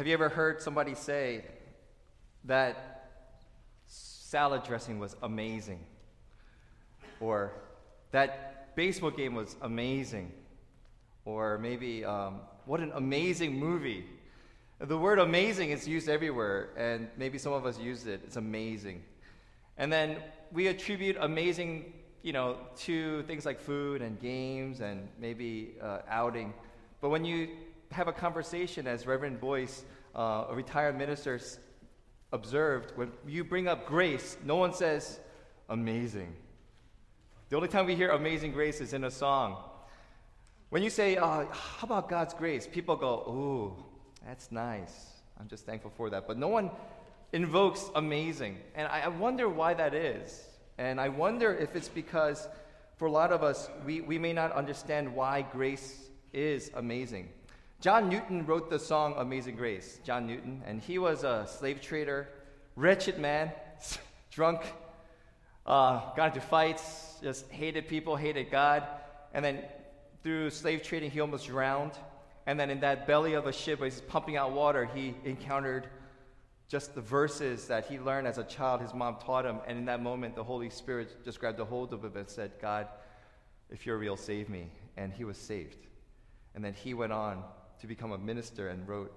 have you ever heard somebody say that salad dressing was amazing? Or that baseball game was amazing? Or maybe, um, what an amazing movie. The word amazing is used everywhere, and maybe some of us use it. It's amazing. And then we attribute amazing, you know, to things like food and games and maybe uh, outing. But when you have a conversation, as Reverend Boyce, uh, a retired minister, observed, when you bring up grace, no one says amazing. The only time we hear amazing grace is in a song. When you say, uh, how about God's grace? People go, ooh, that's nice. I'm just thankful for that. But no one invokes amazing. And I, I wonder why that is. And I wonder if it's because for a lot of us, we, we may not understand why grace is amazing. John Newton wrote the song Amazing Grace. John Newton, and he was a slave trader, wretched man, drunk, uh, got into fights, just hated people, hated God. And then through slave trading, he almost drowned. And then in that belly of a ship where he's pumping out water, he encountered just the verses that he learned as a child, his mom taught him. And in that moment, the Holy Spirit just grabbed a hold of him and said, God, if you're real, save me. And he was saved. And then he went on to become a minister and wrote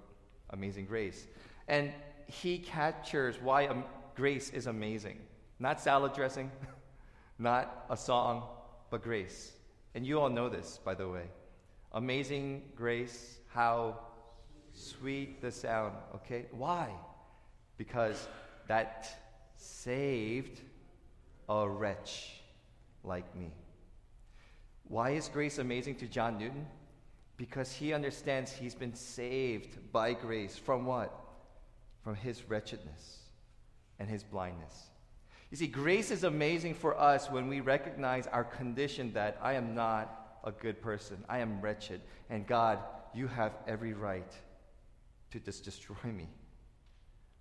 Amazing Grace. And he captures why um, grace is amazing. Not salad dressing, not a song, but grace. And you all know this, by the way. Amazing grace, how sweet the sound, okay? Why? Because that saved a wretch like me. Why is grace amazing to John Newton? Because he understands he's been saved by grace from what? From his wretchedness and his blindness. You see, grace is amazing for us when we recognize our condition that I am not a good person. I am wretched. And God, you have every right to just destroy me.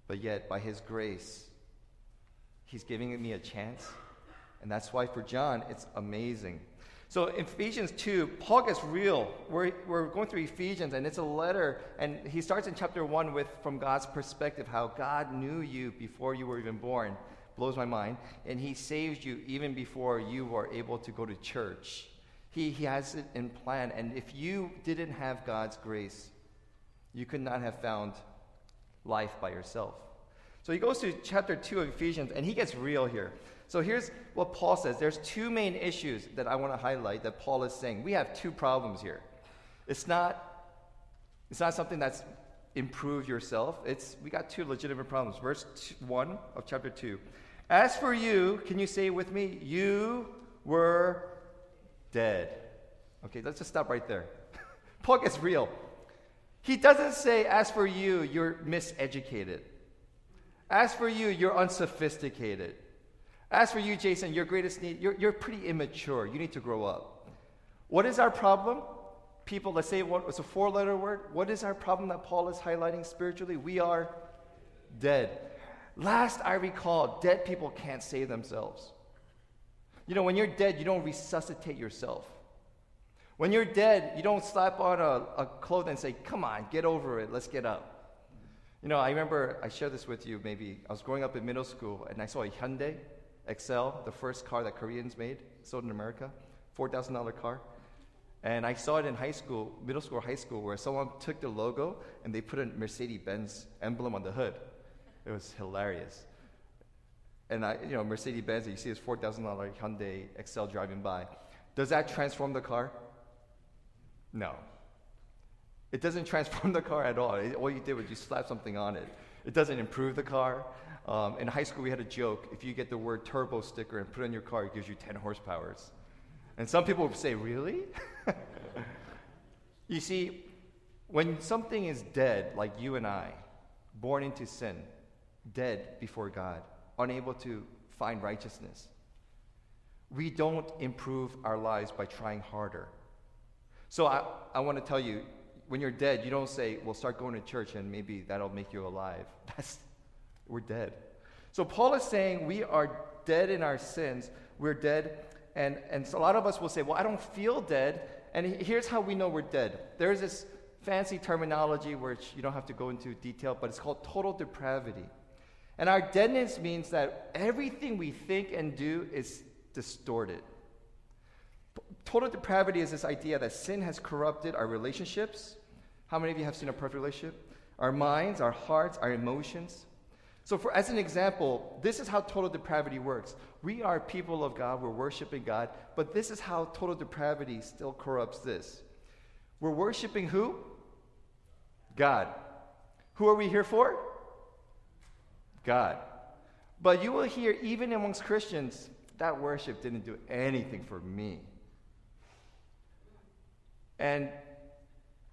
But yet, by His grace, He's giving me a chance. And that's why for John, it's amazing. So in Ephesians 2, Paul gets real. We're, we're going through Ephesians, and it's a letter, and he starts in chapter 1 with, from God's perspective, how God knew you before you were even born blows my mind. And He saved you even before you were able to go to church. He, he has it in plan. And if you didn't have God's grace, you could not have found life by yourself. So he goes to chapter 2 of Ephesians, and he gets real here. So here's what Paul says there's two main issues that I want to highlight that Paul is saying. We have two problems here. It's not, it's not something that's improve yourself. It's we got two legitimate problems. Verse two, 1 of chapter 2. As for you, can you say with me? You were dead. Okay, let's just stop right there. Paul gets real. He doesn't say, as for you, you're miseducated. As for you, you're unsophisticated. As for you, Jason, your greatest need, you're, you're pretty immature. You need to grow up. What is our problem? People, let's say what, it's a four letter word. What is our problem that Paul is highlighting spiritually? We are dead. Last I recall, dead people can't save themselves. You know, when you're dead, you don't resuscitate yourself. When you're dead, you don't slap on a, a cloth and say, Come on, get over it, let's get up. You know, I remember I shared this with you maybe. I was growing up in middle school and I saw a Hyundai Excel, the first car that Koreans made, sold in America, $4,000 car. And I saw it in high school, middle school high school, where someone took the logo and they put a Mercedes Benz emblem on the hood. It was hilarious. And I, you know, Mercedes Benz, you see this $4,000 Hyundai Excel driving by. Does that transform the car? No. It doesn't transform the car at all. It, all you did was you slap something on it. It doesn't improve the car. Um, in high school, we had a joke. If you get the word turbo sticker and put it on your car, it gives you 10 horsepower. And some people would say, Really? you see, when something is dead, like you and I, born into sin, dead before God, unable to find righteousness. We don't improve our lives by trying harder. So I, I want to tell you when you're dead, you don't say, well, start going to church and maybe that'll make you alive. That's, we're dead. So Paul is saying we are dead in our sins. We're dead. And, and so a lot of us will say, well, I don't feel dead. And here's how we know we're dead. There's this fancy terminology which you don't have to go into detail, but it's called total depravity. And our deadness means that everything we think and do is distorted. Total depravity is this idea that sin has corrupted our relationships. How many of you have seen a perfect relationship? Our minds, our hearts, our emotions. So, for, as an example, this is how total depravity works. We are people of God, we're worshiping God, but this is how total depravity still corrupts this. We're worshiping who? God. Who are we here for? God. But you will hear, even amongst Christians, that worship didn't do anything for me. And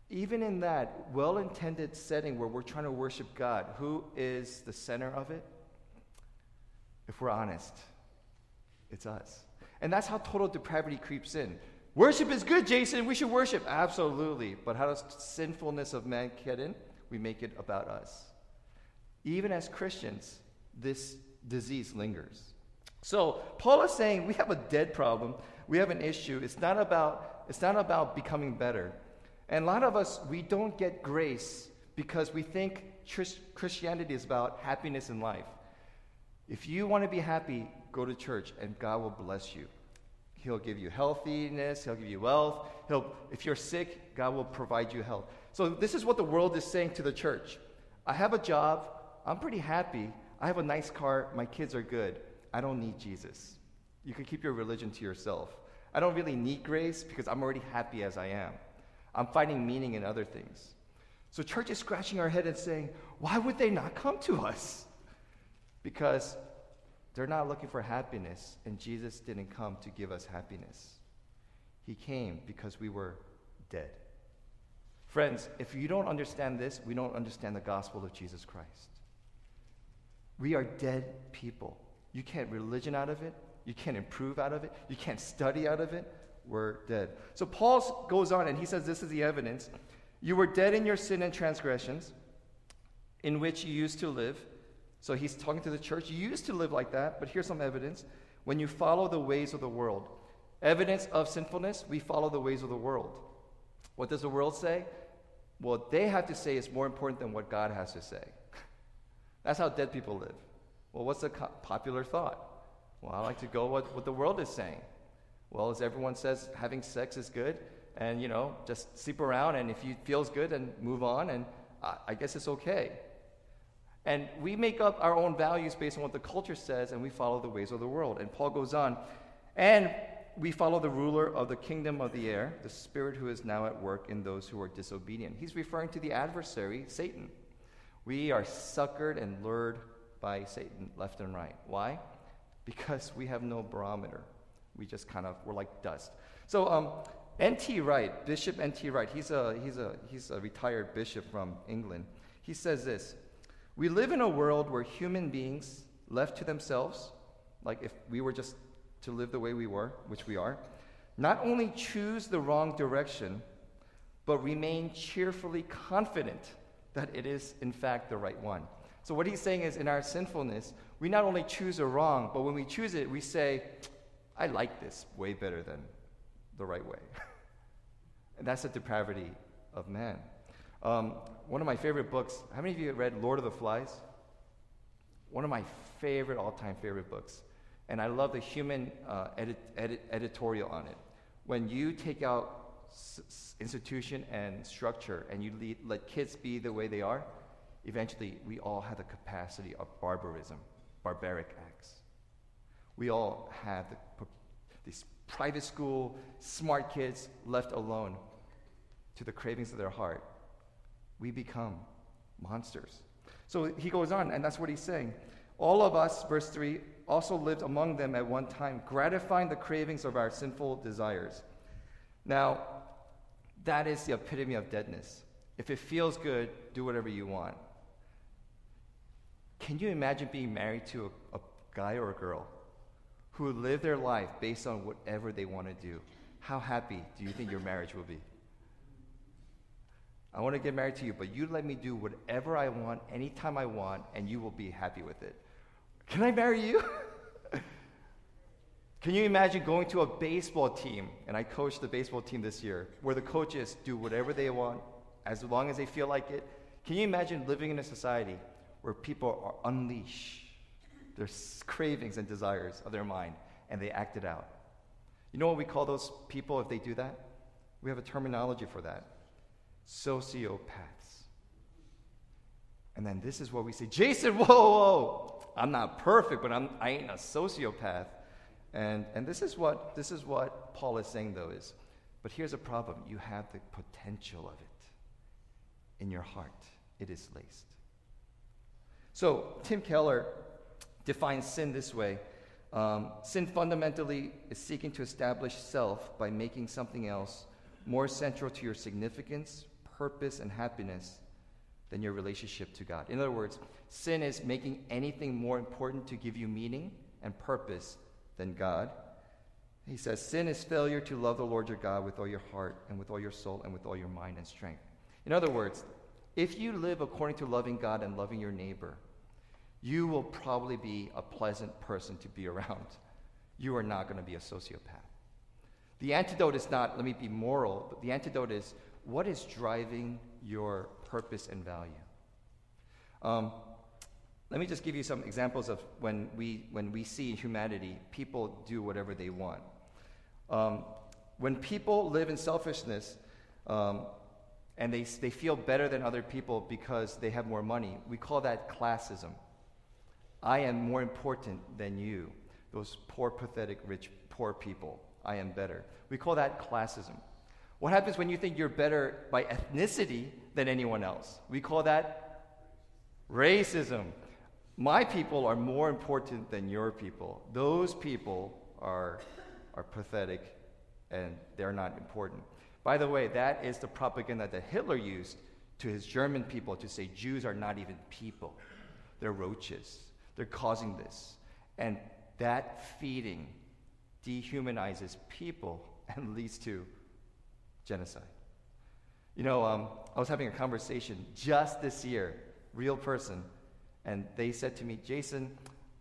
even in that well intended setting where we're trying to worship God, who is the center of it? If we're honest, it's us. And that's how total depravity creeps in. Worship is good, Jason. We should worship. Absolutely. But how does sinfulness of man get in? We make it about us. Even as Christians, this disease lingers. So Paul is saying we have a dead problem. We have an issue. It's not about, it's not about becoming better. And a lot of us, we don't get grace because we think Christianity is about happiness in life. If you want to be happy, go to church and God will bless you. He'll give you healthiness, he'll give you wealth. He'll if you're sick, God will provide you health. So this is what the world is saying to the church. I have a job, I'm pretty happy. I have a nice car, my kids are good. I don't need Jesus. You can keep your religion to yourself. I don't really need grace because I'm already happy as I am. I'm finding meaning in other things. So, church is scratching our head and saying, why would they not come to us? Because they're not looking for happiness, and Jesus didn't come to give us happiness. He came because we were dead. Friends, if you don't understand this, we don't understand the gospel of Jesus Christ. We are dead people. You can't religion out of it. You can't improve out of it. You can't study out of it were dead. So Paul goes on and he says, This is the evidence. You were dead in your sin and transgressions, in which you used to live. So he's talking to the church. You used to live like that, but here's some evidence. When you follow the ways of the world, evidence of sinfulness, we follow the ways of the world. What does the world say? What they have to say is more important than what God has to say. That's how dead people live. Well, what's the popular thought? Well, I like to go what, what the world is saying. Well, as everyone says, having sex is good, and you know, just sleep around, and if you feels good, then move on, and I guess it's okay. And we make up our own values based on what the culture says, and we follow the ways of the world. And Paul goes on, and we follow the ruler of the kingdom of the air, the spirit who is now at work in those who are disobedient. He's referring to the adversary, Satan. We are suckered and lured by Satan left and right. Why? Because we have no barometer we just kind of were like dust. So um, N.T. Wright, Bishop N.T. Wright, he's a, he's, a, he's a retired bishop from England. He says this We live in a world where human beings, left to themselves, like if we were just to live the way we were, which we are, not only choose the wrong direction, but remain cheerfully confident that it is, in fact, the right one. So, what he's saying is, in our sinfulness, we not only choose the wrong, but when we choose it, we say, I like this way better than the right way. and that's the depravity of man. Um, one of my favorite books, how many of you have read Lord of the Flies? One of my favorite, all time favorite books. And I love the human uh, edit, edit, editorial on it. When you take out s- institution and structure and you lead, let kids be the way they are, eventually we all have the capacity of barbarism, barbaric acts. We all have the, these private school, smart kids left alone to the cravings of their heart. We become monsters. So he goes on, and that's what he's saying. All of us, verse 3, also lived among them at one time, gratifying the cravings of our sinful desires. Now, that is the epitome of deadness. If it feels good, do whatever you want. Can you imagine being married to a, a guy or a girl who live their life based on whatever they want to do, how happy do you think your marriage will be? I want to get married to you, but you let me do whatever I want, anytime I want, and you will be happy with it. Can I marry you? Can you imagine going to a baseball team, and I coached the baseball team this year, where the coaches do whatever they want, as long as they feel like it. Can you imagine living in a society where people are unleashed their cravings and desires of their mind and they act it out? You know what we call those people if they do that? We have a terminology for that sociopaths. And then this is what we say Jason, whoa, whoa, I'm not perfect, but I'm, I ain't a sociopath. And, and this, is what, this is what Paul is saying, though, is but here's a problem you have the potential of it in your heart, it is laced. So, Tim Keller defines sin this way um, sin fundamentally is seeking to establish self by making something else more central to your significance, purpose, and happiness than your relationship to God. In other words, sin is making anything more important to give you meaning and purpose than God. He says, Sin is failure to love the Lord your God with all your heart and with all your soul and with all your mind and strength. In other words, if you live according to loving God and loving your neighbor, you will probably be a pleasant person to be around. You are not going to be a sociopath. The antidote is not, let me be moral, but the antidote is what is driving your purpose and value? Um, let me just give you some examples of when we, when we see in humanity people do whatever they want. Um, when people live in selfishness um, and they, they feel better than other people because they have more money, we call that classism. I am more important than you, those poor, pathetic, rich, poor people. I am better. We call that classism. What happens when you think you're better by ethnicity than anyone else? We call that racism. My people are more important than your people. Those people are, are pathetic and they're not important. By the way, that is the propaganda that Hitler used to his German people to say Jews are not even people, they're roaches. They're causing this. And that feeding dehumanizes people and leads to genocide. You know, um, I was having a conversation just this year, real person, and they said to me, Jason,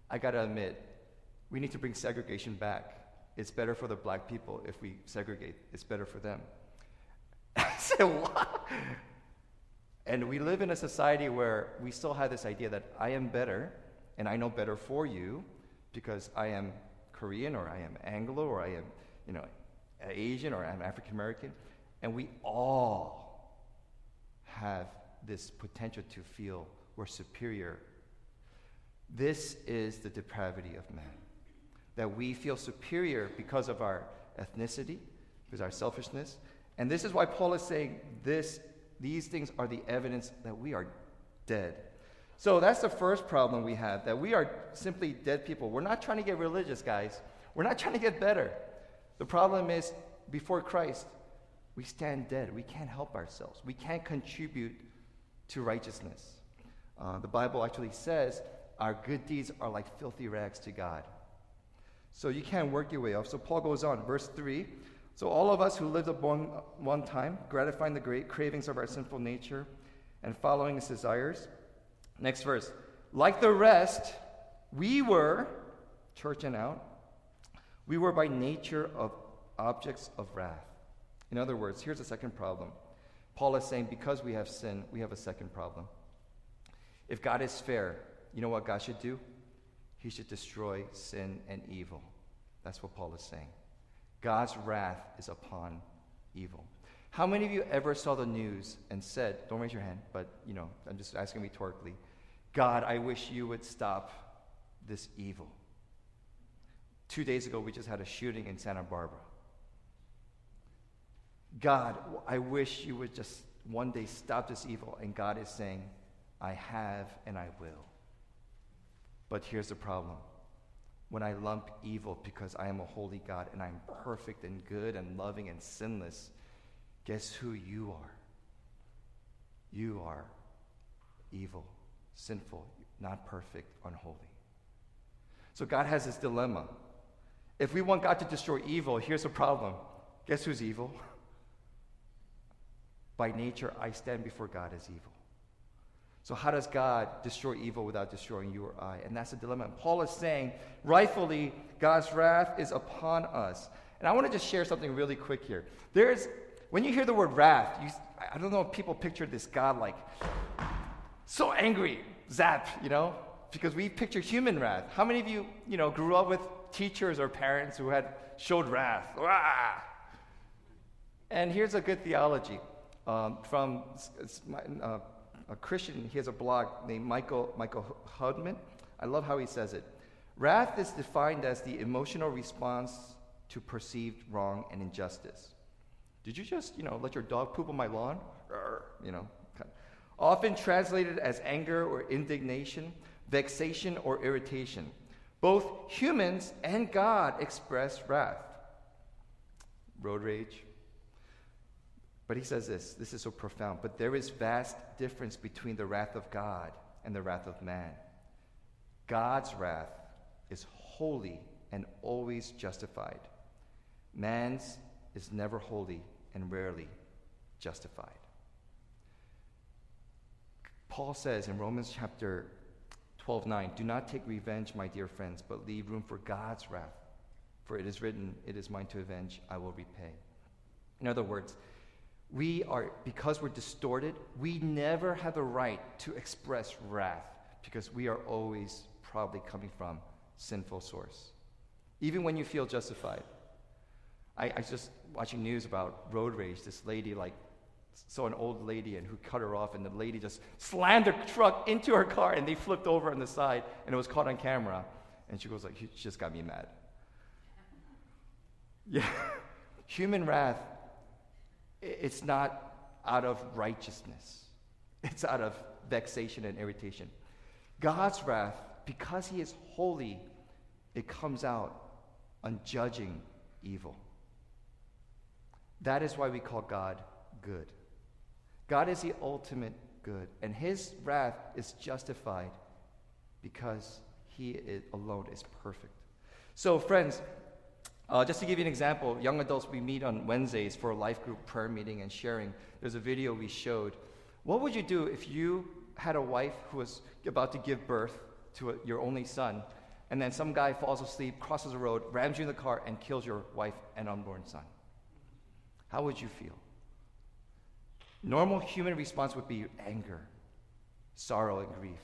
I gotta admit, we need to bring segregation back. It's better for the black people if we segregate, it's better for them. I said, What? And we live in a society where we still have this idea that I am better and I know better for you because I am Korean or I am Anglo or I am, you know, Asian or I'm African American. And we all have this potential to feel we're superior. This is the depravity of man. That we feel superior because of our ethnicity, because our selfishness. And this is why Paul is saying this, these things are the evidence that we are dead so that's the first problem we have that we are simply dead people. We're not trying to get religious, guys. We're not trying to get better. The problem is, before Christ, we stand dead. We can't help ourselves. We can't contribute to righteousness. Uh, the Bible actually says our good deeds are like filthy rags to God. So you can't work your way up. So Paul goes on, verse 3. So all of us who lived upon one time, gratifying the great cravings of our sinful nature and following its desires, Next verse. Like the rest, we were, church and out, we were by nature of objects of wrath. In other words, here's a second problem. Paul is saying because we have sin, we have a second problem. If God is fair, you know what God should do? He should destroy sin and evil. That's what Paul is saying. God's wrath is upon evil. How many of you ever saw the news and said, don't raise your hand, but you know, I'm just asking rhetorically, God, I wish you would stop this evil. Two days ago, we just had a shooting in Santa Barbara. God, I wish you would just one day stop this evil. And God is saying, I have and I will. But here's the problem when I lump evil because I am a holy God and I'm perfect and good and loving and sinless, guess who you are? You are evil sinful, not perfect, unholy. So God has this dilemma. If we want God to destroy evil, here's a problem. Guess who's evil? By nature, I stand before God as evil. So, how does God destroy evil without destroying you or I? And that's the dilemma. And Paul is saying, rightfully, God's wrath is upon us. And I want to just share something really quick here. There's, When you hear the word wrath, you, I don't know if people picture this God like so angry, zap, you know, because we picture human wrath. How many of you, you know, grew up with teachers or parents who had showed wrath? Wah! And here's a good theology um, from uh, a Christian. He has a blog named Michael Michael Houdmann. I love how he says it. Wrath is defined as the emotional response to perceived wrong and injustice. Did you just, you know, let your dog poop on my lawn? You know, often translated as anger or indignation, vexation or irritation. Both humans and God express wrath. Road rage. But he says this, this is so profound, but there is vast difference between the wrath of God and the wrath of man. God's wrath is holy and always justified. Man's is never holy and rarely justified. Paul says in Romans chapter 12 9, Do not take revenge, my dear friends, but leave room for God's wrath. For it is written, It is mine to avenge, I will repay. In other words, we are, because we're distorted, we never have the right to express wrath because we are always probably coming from sinful source. Even when you feel justified. I, I just watching news about road rage. This lady like saw an old lady and who cut her off, and the lady just slammed her truck into her car, and they flipped over on the side, and it was caught on camera. And she goes like, "She just got me mad." Yeah, human wrath. It's not out of righteousness. It's out of vexation and irritation. God's wrath, because He is holy, it comes out on judging evil. That is why we call God good. God is the ultimate good, and his wrath is justified because he is, alone is perfect. So, friends, uh, just to give you an example, young adults, we meet on Wednesdays for a life group prayer meeting and sharing. There's a video we showed. What would you do if you had a wife who was about to give birth to a, your only son, and then some guy falls asleep, crosses the road, rams you in the car, and kills your wife and unborn son? How would you feel? Normal human response would be anger, sorrow, and grief.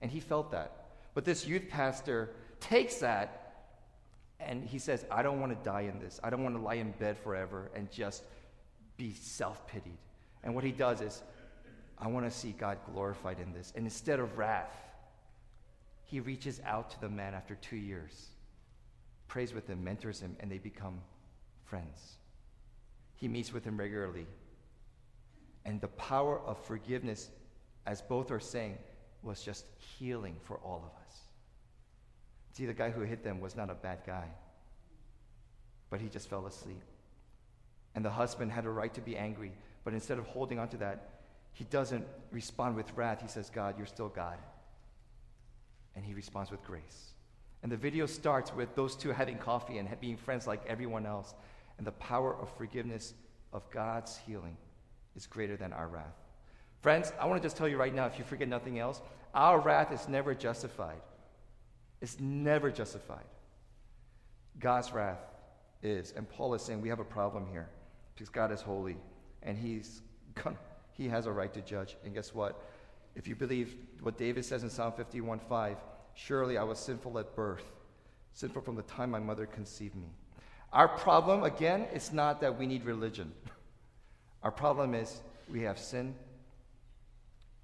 And he felt that. But this youth pastor takes that and he says, I don't want to die in this. I don't want to lie in bed forever and just be self pitied. And what he does is, I want to see God glorified in this. And instead of wrath, he reaches out to the man after two years, prays with him, mentors him, and they become friends. He meets with him regularly. And the power of forgiveness, as both are saying, was just healing for all of us. See, the guy who hit them was not a bad guy, but he just fell asleep. And the husband had a right to be angry, but instead of holding on to that, he doesn't respond with wrath. He says, God, you're still God. And he responds with grace. And the video starts with those two having coffee and being friends like everyone else. And the power of forgiveness of God's healing is greater than our wrath. Friends, I want to just tell you right now, if you forget nothing else, our wrath is never justified. It's never justified. God's wrath is. And Paul is saying we have a problem here because God is holy and he's, he has a right to judge. And guess what? If you believe what David says in Psalm 51 5, surely I was sinful at birth, sinful from the time my mother conceived me. Our problem, again, is not that we need religion. Our problem is we have sin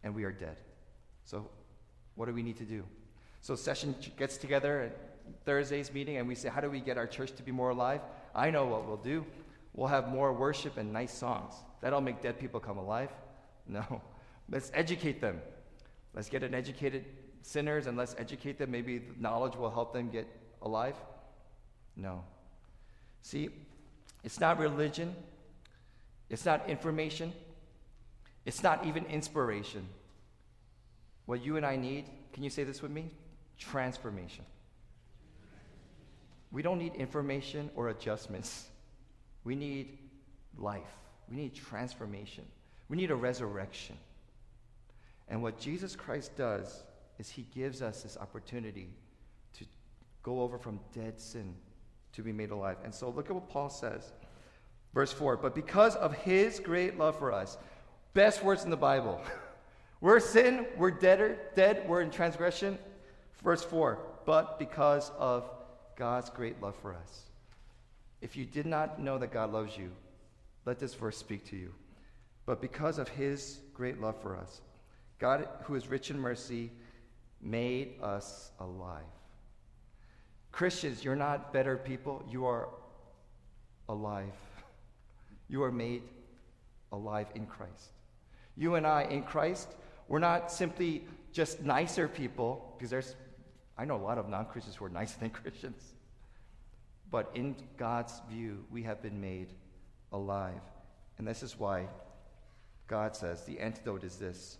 and we are dead. So, what do we need to do? So, session gets together at Thursday's meeting and we say, How do we get our church to be more alive? I know what we'll do. We'll have more worship and nice songs. That'll make dead people come alive? No. Let's educate them. Let's get an educated sinners and let's educate them. Maybe knowledge will help them get alive? No. See, it's not religion, it's not information, it's not even inspiration. What you and I need, can you say this with me? Transformation. We don't need information or adjustments. We need life. We need transformation. We need a resurrection. And what Jesus Christ does is he gives us this opportunity to go over from dead sin to be made alive. And so look at what Paul says. Verse 4 But because of his great love for us, best words in the Bible. we're sin, we're dead, dead, we're in transgression. Verse 4 But because of God's great love for us. If you did not know that God loves you, let this verse speak to you. But because of his great love for us, God, who is rich in mercy, made us alive. Christians, you're not better people, you are alive. You are made alive in Christ. You and I in Christ, we're not simply just nicer people, because there's, I know a lot of non Christians who are nicer than Christians. But in God's view, we have been made alive. And this is why God says the antidote is this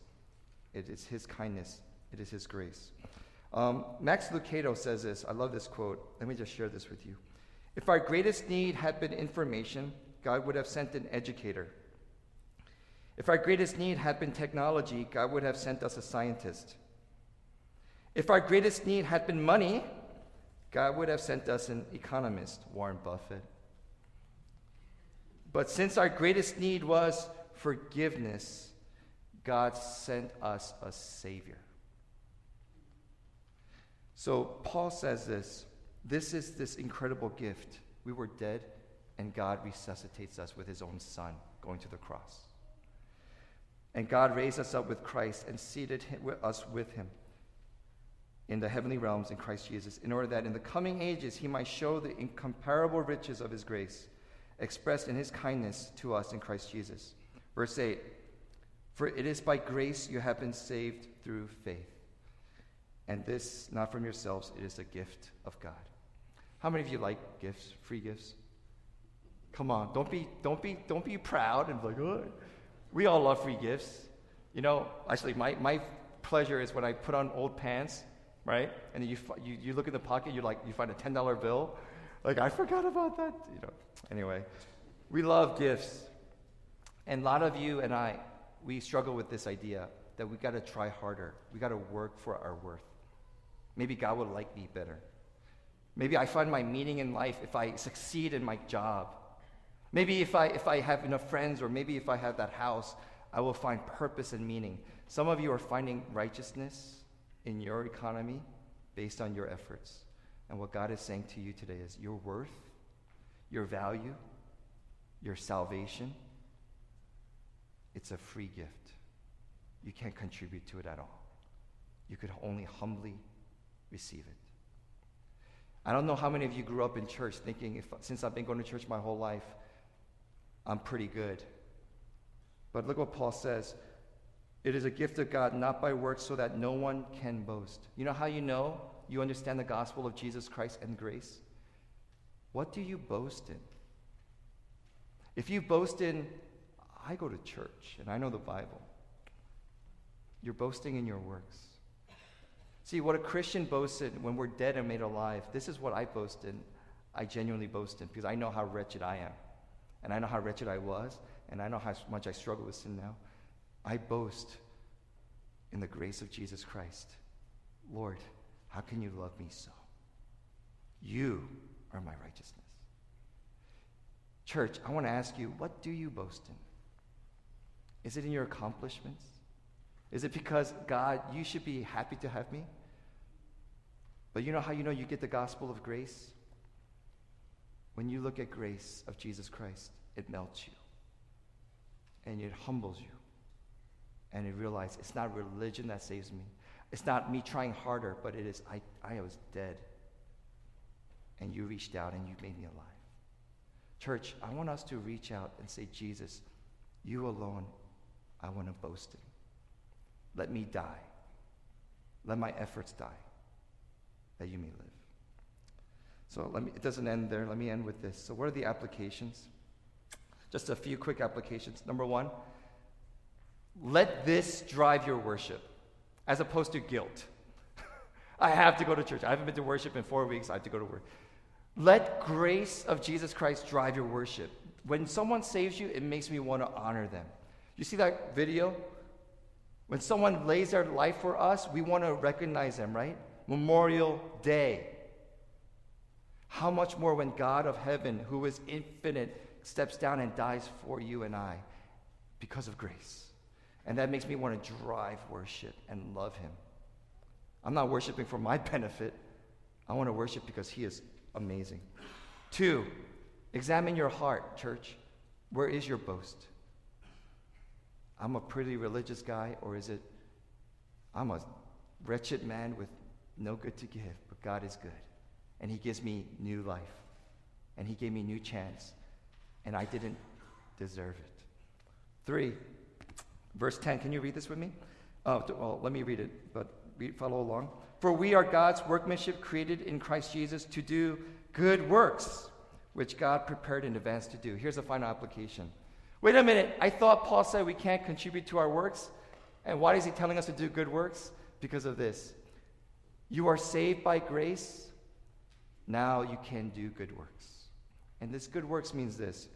it is His kindness, it is His grace. Um, Max Lucado says this. I love this quote. Let me just share this with you. If our greatest need had been information, God would have sent an educator. If our greatest need had been technology, God would have sent us a scientist. If our greatest need had been money, God would have sent us an economist, Warren Buffett. But since our greatest need was forgiveness, God sent us a Savior. So Paul says this this is this incredible gift. We were dead, and God resuscitates us with his own Son going to the cross. And God raised us up with Christ and seated us with him in the heavenly realms in Christ Jesus, in order that in the coming ages he might show the incomparable riches of his grace expressed in his kindness to us in Christ Jesus. Verse 8 For it is by grace you have been saved through faith. And this, not from yourselves, it is a gift of God. How many of you like gifts, free gifts? Come on, don't be, don't be, don't be proud and like, oh. We all love free gifts. You know, actually, my, my pleasure is when I put on old pants, right? And then you, you, you look in the pocket, you like, you find a $10 bill. Like, I forgot about that. You know, anyway, we love gifts. And a lot of you and I, we struggle with this idea that we got to try harder. We got to work for our worth. Maybe God will like me better. Maybe I find my meaning in life if I succeed in my job. Maybe if I, if I have enough friends, or maybe if I have that house, I will find purpose and meaning. Some of you are finding righteousness in your economy based on your efforts. And what God is saying to you today is your worth, your value, your salvation, it's a free gift. You can't contribute to it at all. You could only humbly receive it. I don't know how many of you grew up in church thinking, if, since I've been going to church my whole life, I'm pretty good. But look what Paul says it is a gift of God, not by works, so that no one can boast. You know how you know you understand the gospel of Jesus Christ and grace? What do you boast in? If you boast in, I go to church and I know the Bible, you're boasting in your works. See, what a Christian boasts in when we're dead and made alive, this is what I boast in. I genuinely boast in because I know how wretched I am. And I know how wretched I was, and I know how much I struggle with sin now. I boast in the grace of Jesus Christ. Lord, how can you love me so? You are my righteousness. Church, I want to ask you, what do you boast in? Is it in your accomplishments? Is it because, God, you should be happy to have me? But you know how you know you get the gospel of grace? When you look at grace of Jesus Christ, it melts you. And it humbles you. And you realize it's not religion that saves me. It's not me trying harder, but it is I, I was dead. And you reached out and you made me alive. Church, I want us to reach out and say, Jesus, you alone, I want to boast in. Let me die. Let my efforts die that you may live. So let me, it doesn't end there. Let me end with this. So, what are the applications? Just a few quick applications. Number one, let this drive your worship as opposed to guilt. I have to go to church. I haven't been to worship in four weeks. I have to go to work. Let grace of Jesus Christ drive your worship. When someone saves you, it makes me want to honor them. You see that video? When someone lays their life for us, we want to recognize them, right? Memorial Day. How much more when God of heaven, who is infinite, steps down and dies for you and I because of grace. And that makes me want to drive worship and love him. I'm not worshiping for my benefit. I want to worship because he is amazing. Two, examine your heart, church. Where is your boast? I'm a pretty religious guy, or is it I'm a wretched man with no good to give, but God is good. And He gives me new life. And He gave me new chance. And I didn't deserve it. Three, verse 10. Can you read this with me? Oh, well, let me read it, but read, follow along. For we are God's workmanship created in Christ Jesus to do good works, which God prepared in advance to do. Here's a final application. Wait a minute. I thought Paul said we can't contribute to our works. And why is he telling us to do good works? Because of this. You are saved by grace. Now you can do good works. And this good works means this.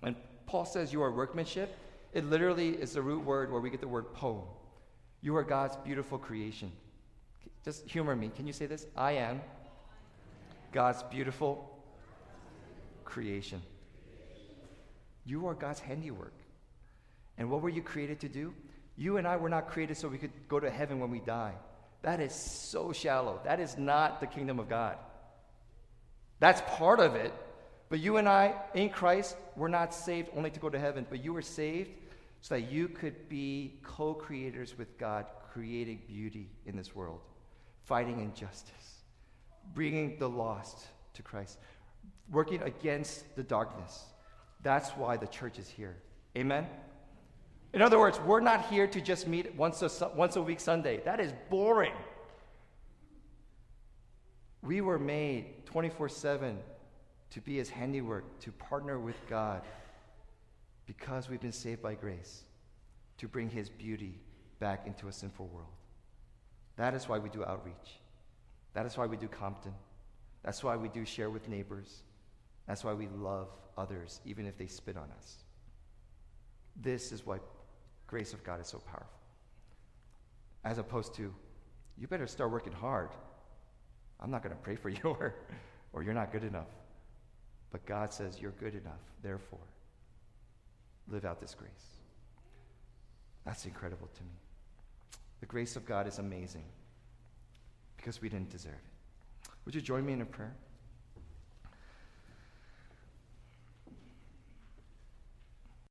When Paul says you are workmanship, it literally is the root word where we get the word poem. You are God's beautiful creation. Just humor me. Can you say this? I am God's beautiful creation. You are God's handiwork. And what were you created to do? You and I were not created so we could go to heaven when we die. That is so shallow. That is not the kingdom of God. That's part of it. But you and I, in Christ, we're not saved only to go to heaven, but you were saved so that you could be co creators with God, creating beauty in this world, fighting injustice, bringing the lost to Christ, working against the darkness. That's why the church is here. Amen? In other words, we're not here to just meet once a, once a week Sunday. That is boring. We were made 24 7 to be his handiwork, to partner with God because we've been saved by grace, to bring his beauty back into a sinful world. That is why we do outreach. That is why we do Compton. That's why we do share with neighbors. That's why we love others, even if they spit on us. This is why grace of God is so powerful. As opposed to, you better start working hard. I'm not going to pray for you, or, or you're not good enough. But God says, You're good enough. Therefore, live out this grace. That's incredible to me. The grace of God is amazing because we didn't deserve it. Would you join me in a prayer?